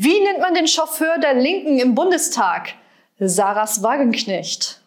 Wie nennt man den Chauffeur der Linken im Bundestag? Sarahs Wagenknecht.